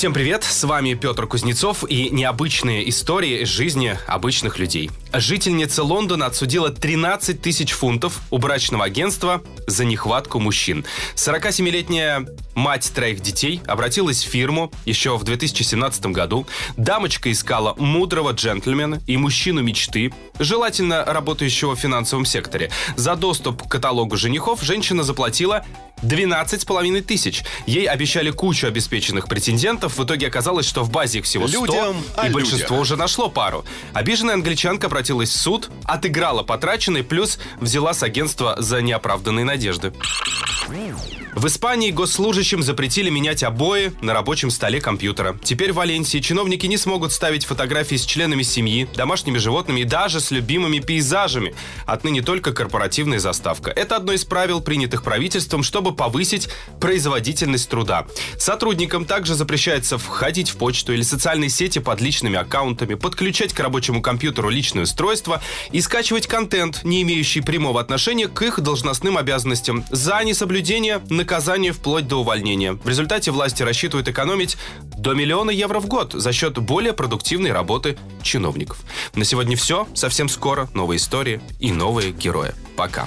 Всем привет, с вами Петр Кузнецов и необычные истории из жизни обычных людей. Жительница Лондона отсудила 13 тысяч фунтов у брачного агентства за нехватку мужчин. 47-летняя мать троих детей обратилась в фирму еще в 2017 году. Дамочка искала мудрого джентльмена и мужчину мечты, желательно работающего в финансовом секторе. За доступ к каталогу женихов женщина заплатила 12 с половиной тысяч. Ей обещали кучу обеспеченных претендентов. В итоге оказалось, что в базе их всего 100, Людям о и большинство людях. уже нашло пару. Обиженная англичанка обратилась в суд, отыграла потраченный, плюс взяла с агентства за неоправданные надежды. В Испании госслужащим запретили менять обои на рабочем столе компьютера. Теперь в Валенсии чиновники не смогут ставить фотографии с членами семьи, домашними животными и даже с любимыми пейзажами. Отныне только корпоративная заставка. Это одно из правил, принятых правительством, чтобы повысить производительность труда. Сотрудникам также запрещается входить в почту или социальные сети под личными аккаунтами, подключать к рабочему компьютеру личное устройство и скачивать контент, не имеющий прямого отношения к их должностным обязанностям. За несоблюдение наказание вплоть до увольнения. В результате власти рассчитывают экономить до миллиона евро в год за счет более продуктивной работы чиновников. На сегодня все. Совсем скоро новые истории и новые герои. Пока.